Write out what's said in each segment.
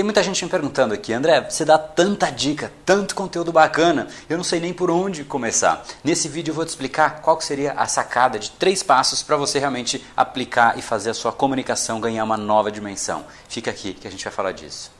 Tem muita gente me perguntando aqui, André, você dá tanta dica, tanto conteúdo bacana, eu não sei nem por onde começar. Nesse vídeo eu vou te explicar qual seria a sacada de três passos para você realmente aplicar e fazer a sua comunicação ganhar uma nova dimensão. Fica aqui que a gente vai falar disso.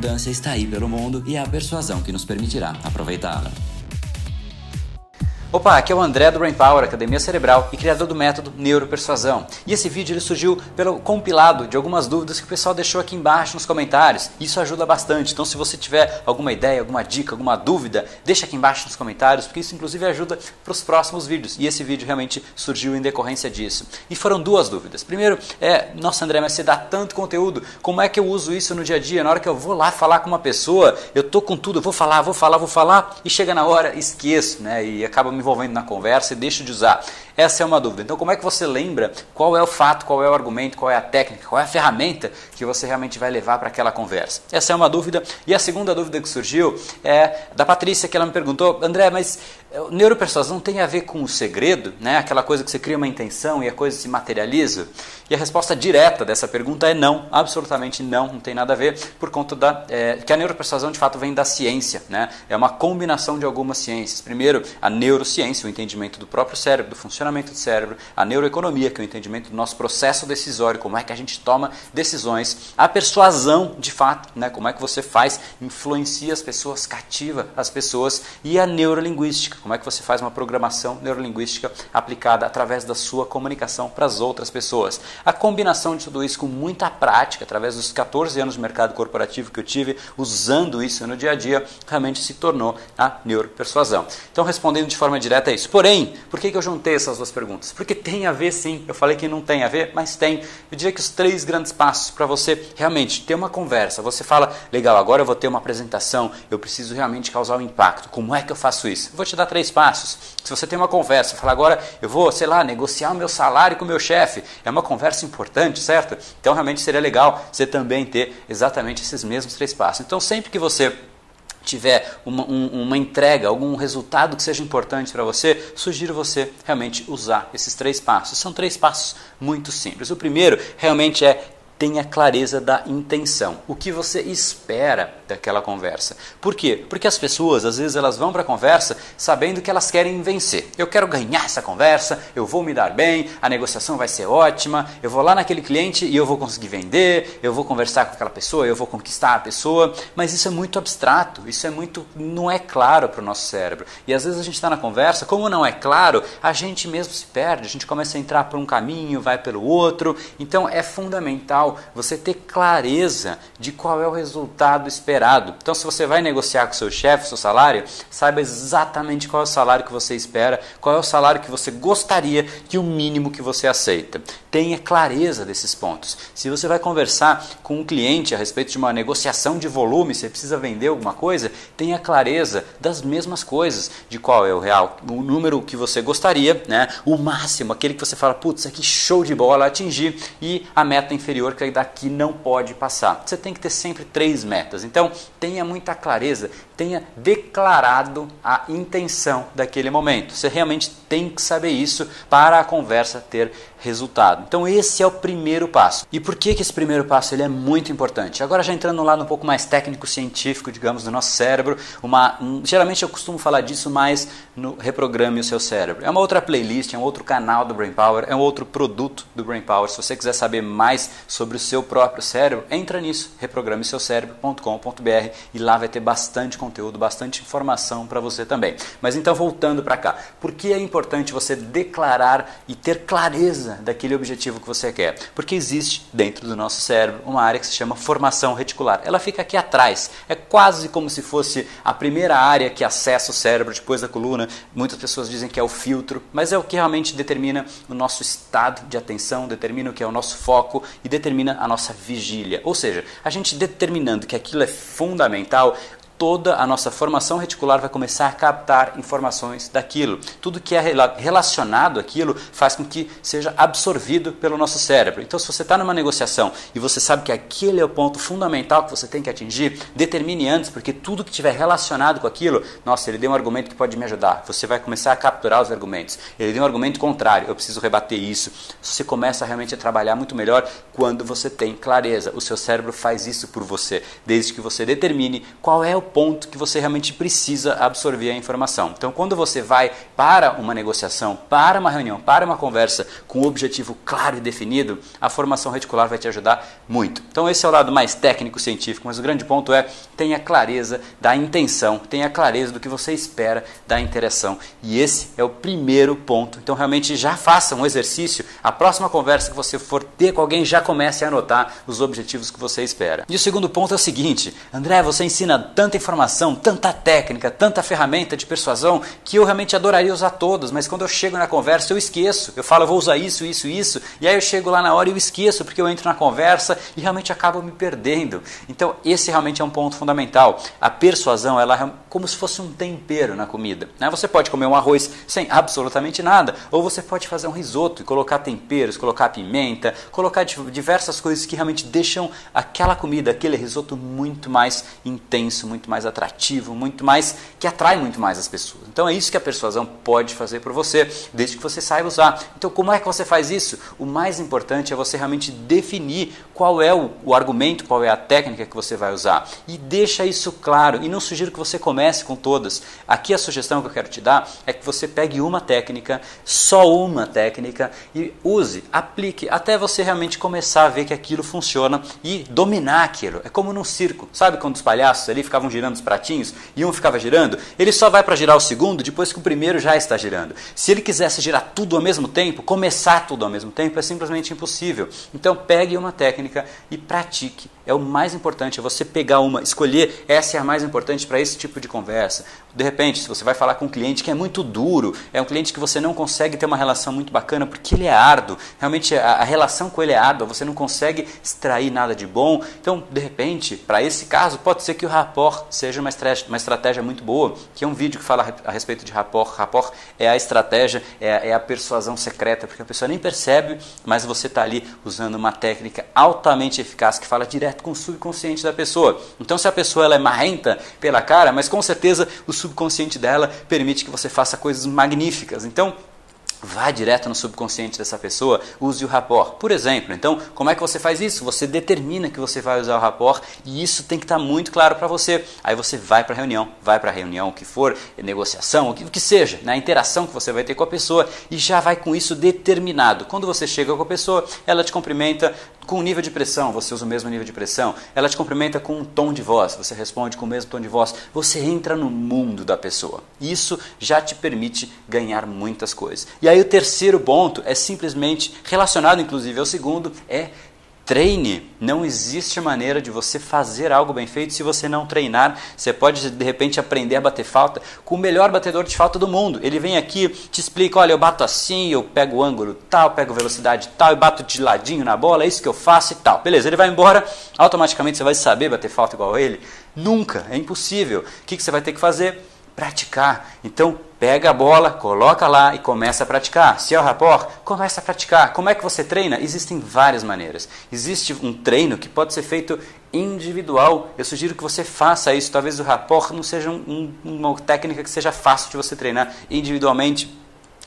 abundância está aí pelo mundo e é a persuasão que nos permitirá aproveitá-la. Opa, aqui é o André do Brain Power, Academia Cerebral e criador do método Neuropersuasão. E esse vídeo ele surgiu pelo compilado de algumas dúvidas que o pessoal deixou aqui embaixo nos comentários. Isso ajuda bastante. Então, se você tiver alguma ideia, alguma dica, alguma dúvida, deixa aqui embaixo nos comentários, porque isso inclusive ajuda para os próximos vídeos. E esse vídeo realmente surgiu em decorrência disso. E foram duas dúvidas. Primeiro, é, nossa André, mas você dá tanto conteúdo, como é que eu uso isso no dia a dia? Na hora que eu vou lá falar com uma pessoa, eu tô com tudo, vou falar, vou falar, vou falar, e chega na hora, esqueço, né? E acaba me envolvendo na conversa e deixo de usar. Essa é uma dúvida. Então, como é que você lembra qual é o fato, qual é o argumento, qual é a técnica, qual é a ferramenta que você realmente vai levar para aquela conversa? Essa é uma dúvida. E a segunda dúvida que surgiu é da Patrícia, que ela me perguntou: André, mas neuropersuasão tem a ver com o segredo, né? aquela coisa que você cria uma intenção e a coisa se materializa? E a resposta direta dessa pergunta é não, absolutamente não, não tem nada a ver, por conta da é, que a neuropersuasão de fato vem da ciência, né? é uma combinação de algumas ciências. Primeiro, a neurociência, o entendimento do próprio cérebro, do funcionamento funcionamento do cérebro, a neuroeconomia, que é o entendimento do nosso processo decisório, como é que a gente toma decisões, a persuasão, de fato, né, como é que você faz, influencia as pessoas, cativa as pessoas, e a neurolinguística, como é que você faz uma programação neurolinguística aplicada através da sua comunicação para as outras pessoas. A combinação de tudo isso com muita prática, através dos 14 anos de mercado corporativo que eu tive usando isso no dia a dia, realmente se tornou a neuropersuasão. Então, respondendo de forma direta é isso. Porém, por que, que eu juntei essas duas perguntas? Porque tem a ver sim. Eu falei que não tem a ver, mas tem. Eu diria que os três grandes passos para você realmente ter uma conversa. Você fala, legal, agora eu vou ter uma apresentação, eu preciso realmente causar um impacto. Como é que eu faço isso? Eu vou te dar três passos. Se você tem uma conversa, fala agora eu vou, sei lá, negociar o meu salário com o meu chefe. É uma conversa importante, certo? Então realmente seria legal você também ter exatamente esses mesmos três passos. Então sempre que você tiver uma, um, uma entrega, algum resultado que seja importante para você, sugiro você realmente usar esses três passos. São três passos muito simples. O primeiro realmente é tenha clareza da intenção. O que você espera daquela conversa. Por quê? Porque as pessoas, às vezes, elas vão para a conversa sabendo que elas querem vencer. Eu quero ganhar essa conversa, eu vou me dar bem, a negociação vai ser ótima, eu vou lá naquele cliente e eu vou conseguir vender, eu vou conversar com aquela pessoa, eu vou conquistar a pessoa. Mas isso é muito abstrato, isso é muito. não é claro para o nosso cérebro. E às vezes a gente está na conversa, como não é claro, a gente mesmo se perde, a gente começa a entrar por um caminho, vai pelo outro. Então é fundamental você ter clareza de qual é o resultado esperado. Então, se você vai negociar com seu chefe, seu salário, saiba exatamente qual é o salário que você espera, qual é o salário que você gostaria e o mínimo que você aceita. Tenha clareza desses pontos. Se você vai conversar com um cliente a respeito de uma negociação de volume, você precisa vender alguma coisa, tenha clareza das mesmas coisas, de qual é o real, o número que você gostaria, né? o máximo, aquele que você fala, putz, aqui show de bola atingir, e a meta inferior que daqui não pode passar. Você tem que ter sempre três metas. Então, tenha muita clareza, tenha declarado a intenção daquele momento. Você realmente tem que saber isso para a conversa ter resultado. Então esse é o primeiro passo. E por que, que esse primeiro passo ele é muito importante? Agora já entrando no lado um pouco mais técnico científico, digamos, do nosso cérebro, uma, um, geralmente eu costumo falar disso mais no Reprograme o seu cérebro. É uma outra playlist, é um outro canal do Brain Power, é um outro produto do Brain Power. Se você quiser saber mais sobre o seu próprio cérebro, entra nisso, reprogrameseucerebro.com.br e lá vai ter bastante conteúdo, bastante informação para você também. Mas então voltando para cá, por que é importante você declarar e ter clareza precisa daquele objetivo que você quer. Porque existe dentro do nosso cérebro uma área que se chama formação reticular. Ela fica aqui atrás. É quase como se fosse a primeira área que acessa o cérebro depois da coluna. Muitas pessoas dizem que é o filtro, mas é o que realmente determina o nosso estado de atenção, determina o que é o nosso foco e determina a nossa vigília. Ou seja, a gente determinando que aquilo é fundamental, toda a nossa formação reticular vai começar a captar informações daquilo. Tudo que é relacionado àquilo faz com que seja absorvido pelo nosso cérebro. Então, se você está numa negociação e você sabe que aquele é o ponto fundamental que você tem que atingir, determine antes, porque tudo que estiver relacionado com aquilo, nossa, ele deu um argumento que pode me ajudar. Você vai começar a capturar os argumentos. Ele deu um argumento contrário, eu preciso rebater isso. Você começa realmente a trabalhar muito melhor quando você tem clareza. O seu cérebro faz isso por você, desde que você determine qual é o ponto que você realmente precisa absorver a informação. Então, quando você vai para uma negociação, para uma reunião, para uma conversa com um objetivo claro e definido, a formação reticular vai te ajudar muito. Então, esse é o lado mais técnico-científico, mas o grande ponto é tenha clareza da intenção, tenha clareza do que você espera da interação. E esse é o primeiro ponto. Então, realmente já faça um exercício. A próxima conversa que você for ter com alguém, já comece a anotar os objetivos que você espera. E o segundo ponto é o seguinte: André, você ensina tanta informação, tanta técnica, tanta ferramenta de persuasão que eu realmente adoraria usar todas, mas quando eu chego na conversa eu esqueço. Eu falo, eu vou usar isso, isso, isso, e aí eu chego lá na hora e eu esqueço porque eu entro na conversa e realmente acabo me perdendo. Então, esse realmente é um ponto fundamental. A persuasão, ela é como se fosse um tempero na comida. Né? Você pode comer um arroz sem absolutamente nada, ou você pode fazer um risoto e colocar temperos, colocar pimenta, colocar diversas coisas que realmente deixam aquela comida, aquele risoto muito mais intenso, muito mais atrativo, muito mais que atrai muito mais as pessoas. Então é isso que a persuasão pode fazer por você, desde que você saiba usar. Então como é que você faz isso? O mais importante é você realmente definir qual é o, o argumento, qual é a técnica que você vai usar e deixa isso claro. E não sugiro que você comece com todas. Aqui a sugestão que eu quero te dar é que você pegue uma técnica, só uma técnica e use, aplique até você realmente começar a ver que aquilo funciona e dominar aquilo. É como num circo, sabe quando os palhaços ali ficavam girando girando os pratinhos e um ficava girando, ele só vai para girar o segundo depois que o primeiro já está girando. Se ele quisesse girar tudo ao mesmo tempo, começar tudo ao mesmo tempo, é simplesmente impossível. Então pegue uma técnica e pratique. É o mais importante, é você pegar uma, escolher essa é a mais importante para esse tipo de conversa. De repente, se você vai falar com um cliente que é muito duro, é um cliente que você não consegue ter uma relação muito bacana porque ele é árduo, realmente a, a relação com ele é árdua, você não consegue extrair nada de bom. Então, de repente, para esse caso, pode ser que o rapport seja uma estratégia, uma estratégia muito boa, que é um vídeo que fala a respeito de rapport. Rapport é a estratégia, é, é a persuasão secreta, porque a pessoa nem percebe, mas você está ali usando uma técnica altamente eficaz que fala direto com o subconsciente da pessoa. Então, se a pessoa ela é marrenta pela cara, mas com certeza o subconsciente dela permite que você faça coisas magníficas. Então, Vá direto no subconsciente dessa pessoa, use o rapport. Por exemplo, então, como é que você faz isso? Você determina que você vai usar o rapport e isso tem que estar muito claro para você. Aí você vai para a reunião, vai para a reunião, o que for, negociação, o que, o que seja, na interação que você vai ter com a pessoa e já vai com isso determinado. Quando você chega com a pessoa, ela te cumprimenta, com um nível de pressão, você usa o mesmo nível de pressão. Ela te cumprimenta com um tom de voz, você responde com o mesmo tom de voz. Você entra no mundo da pessoa. Isso já te permite ganhar muitas coisas. E aí o terceiro ponto é simplesmente relacionado inclusive ao segundo, é Treine. Não existe maneira de você fazer algo bem feito se você não treinar. Você pode de repente aprender a bater falta com o melhor batedor de falta do mundo. Ele vem aqui, te explica: olha, eu bato assim, eu pego o ângulo tal, pego velocidade tal, eu bato de ladinho na bola, é isso que eu faço e tal. Beleza, ele vai embora, automaticamente você vai saber bater falta igual a ele? Nunca, é impossível. O que, que você vai ter que fazer? Praticar. Então, Pega a bola, coloca lá e começa a praticar. Se é o rapport, começa a praticar. Como é que você treina? Existem várias maneiras. Existe um treino que pode ser feito individual. Eu sugiro que você faça isso. Talvez o rapport não seja um, uma técnica que seja fácil de você treinar individualmente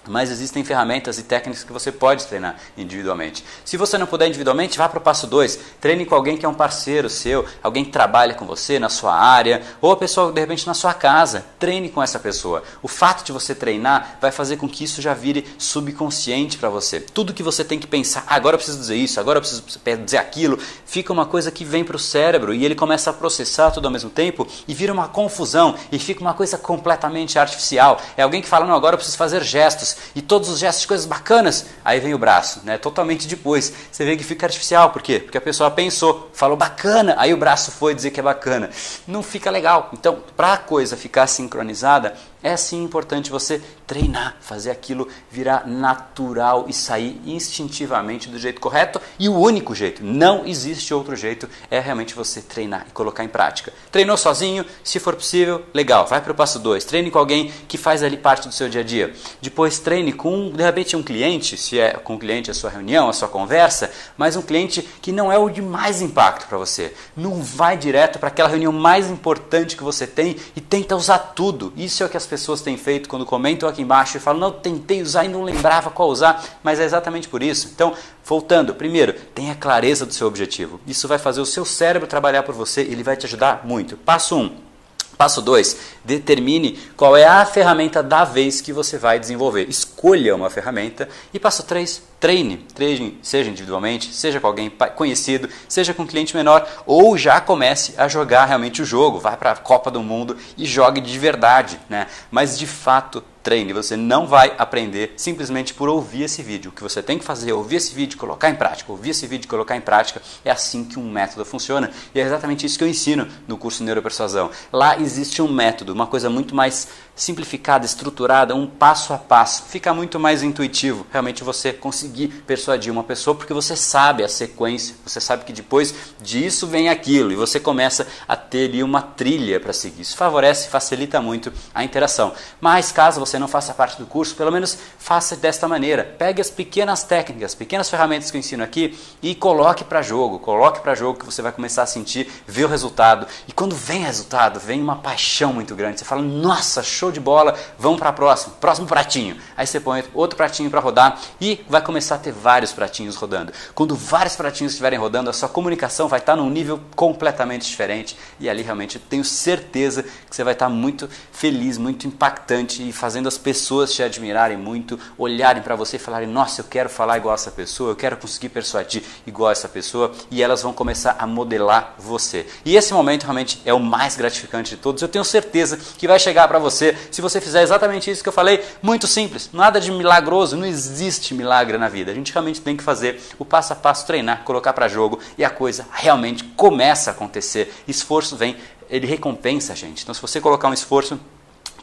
mas existem ferramentas e técnicas que você pode treinar individualmente. Se você não puder individualmente, vá para o passo 2. Treine com alguém que é um parceiro seu, alguém que trabalha com você na sua área, ou a pessoa de repente na sua casa. Treine com essa pessoa. O fato de você treinar vai fazer com que isso já vire subconsciente para você. Tudo que você tem que pensar, agora eu preciso dizer isso, agora eu preciso dizer aquilo, fica uma coisa que vem para o cérebro e ele começa a processar tudo ao mesmo tempo e vira uma confusão e fica uma coisa completamente artificial. É alguém que fala, não, agora eu preciso fazer gestos e todos os gestos coisas bacanas, aí vem o braço, né? Totalmente depois. Você vê que fica artificial, por quê? Porque a pessoa pensou, falou bacana, aí o braço foi dizer que é bacana. Não fica legal. Então, para a coisa ficar sincronizada, é sim importante você treinar, fazer aquilo virar natural e sair instintivamente do jeito correto. E o único jeito, não existe outro jeito, é realmente você treinar e colocar em prática. Treinou sozinho, se for possível, legal, vai para o passo 2. Treine com alguém que faz ali parte do seu dia a dia. Depois treine com, de repente, um cliente, se é com o cliente a sua reunião, a sua conversa, mas um cliente que não é o de mais impacto para você. Não vai direto para aquela reunião mais importante que você tem e tenta usar tudo. Isso é o que as pessoas têm feito quando comentam aqui embaixo e falam: não, tentei usar e não lembrava qual usar, mas é exatamente por isso. Então, voltando, primeiro, tenha clareza do seu objetivo. Isso vai fazer o seu cérebro trabalhar por você, ele vai te ajudar muito. Passo 1. Um, Passo 2, determine qual é a ferramenta da vez que você vai desenvolver. Escolha uma ferramenta. E passo 3, treine. Treine, seja individualmente, seja com alguém conhecido, seja com um cliente menor, ou já comece a jogar realmente o jogo. Vá para a Copa do Mundo e jogue de verdade. Né? Mas de fato, treine. Você não vai aprender simplesmente por ouvir esse vídeo. O que você tem que fazer é ouvir esse vídeo, colocar em prática. Ouvir esse vídeo, colocar em prática. É assim que um método funciona. E é exatamente isso que eu ensino no curso Neuropersuasão. Lá existe um método, uma coisa muito mais simplificada, estruturada, um passo a passo. Fica muito mais intuitivo realmente você conseguir persuadir uma pessoa porque você sabe a sequência, você sabe que depois disso vem aquilo e você começa a ter ali uma trilha para seguir. Isso favorece, facilita muito a interação. Mas caso você não faça parte do curso, pelo menos faça desta maneira. Pegue as pequenas técnicas, pequenas ferramentas que eu ensino aqui e coloque para jogo. Coloque para jogo que você vai começar a sentir, ver o resultado. E quando vem resultado, vem uma paixão muito grande. Você fala: "Nossa, show de bola, vamos para a próxima, próximo pratinho. Aí você põe outro pratinho para rodar e vai começar a ter vários pratinhos rodando. Quando vários pratinhos estiverem rodando, a sua comunicação vai estar num nível completamente diferente e ali realmente tenho certeza que você vai estar muito feliz, muito impactante e fazendo as pessoas te admirarem muito, olharem para você e falarem: "Nossa, eu quero falar igual essa pessoa, eu quero conseguir persuadir igual essa pessoa" e elas vão começar a modelar você. E esse momento realmente é o mais gratificante de todos. Eu tenho certeza que vai chegar para você se você fizer exatamente isso que eu falei, muito simples, nada de milagroso, não existe milagre na vida. A gente realmente tem que fazer o passo a passo, treinar, colocar para jogo e a coisa realmente começa a acontecer. Esforço vem, ele recompensa a gente. Então, se você colocar um esforço,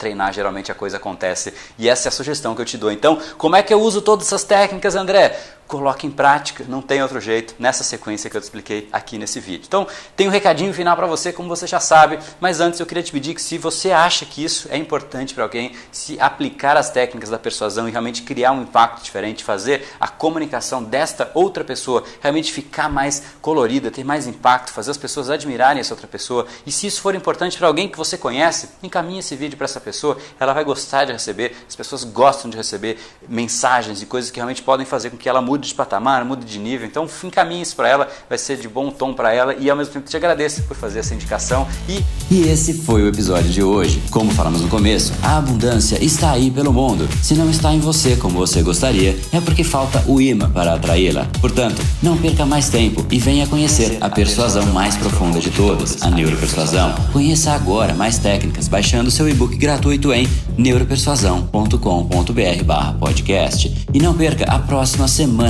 treinar, geralmente a coisa acontece. E essa é a sugestão que eu te dou. Então, como é que eu uso todas essas técnicas, André? Coloque em prática, não tem outro jeito, nessa sequência que eu te expliquei aqui nesse vídeo. Então, tem um recadinho final para você, como você já sabe, mas antes eu queria te pedir que se você acha que isso é importante para alguém, se aplicar as técnicas da persuasão e realmente criar um impacto diferente, fazer a comunicação desta outra pessoa realmente ficar mais colorida, ter mais impacto, fazer as pessoas admirarem essa outra pessoa, e se isso for importante para alguém que você conhece, encaminhe esse vídeo para essa pessoa, ela vai gostar de receber, as pessoas gostam de receber mensagens e coisas que realmente podem fazer com que ela mude mude de patamar, mude de nível. Então, encaminhe isso para ela, vai ser de bom tom para ela e ao mesmo tempo te agradeço por fazer essa indicação. E... e esse foi o episódio de hoje. Como falamos no começo, a abundância está aí pelo mundo. Se não está em você como você gostaria, é porque falta o imã para atraí-la. Portanto, não perca mais tempo e venha conhecer a persuasão mais profunda de todas, a neuropersuasão. Conheça agora mais técnicas baixando seu e-book gratuito em neuropersuasão.com.br/podcast. E não perca a próxima semana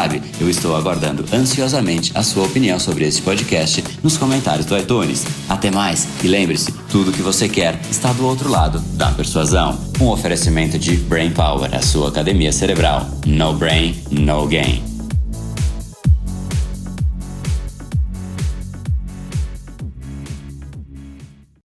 sabe, eu estou aguardando ansiosamente a sua opinião sobre esse podcast nos comentários do iTunes. Até mais e lembre-se, tudo que você quer está do outro lado da persuasão. Um oferecimento de Brain Power, a sua academia cerebral. No brain, no gain.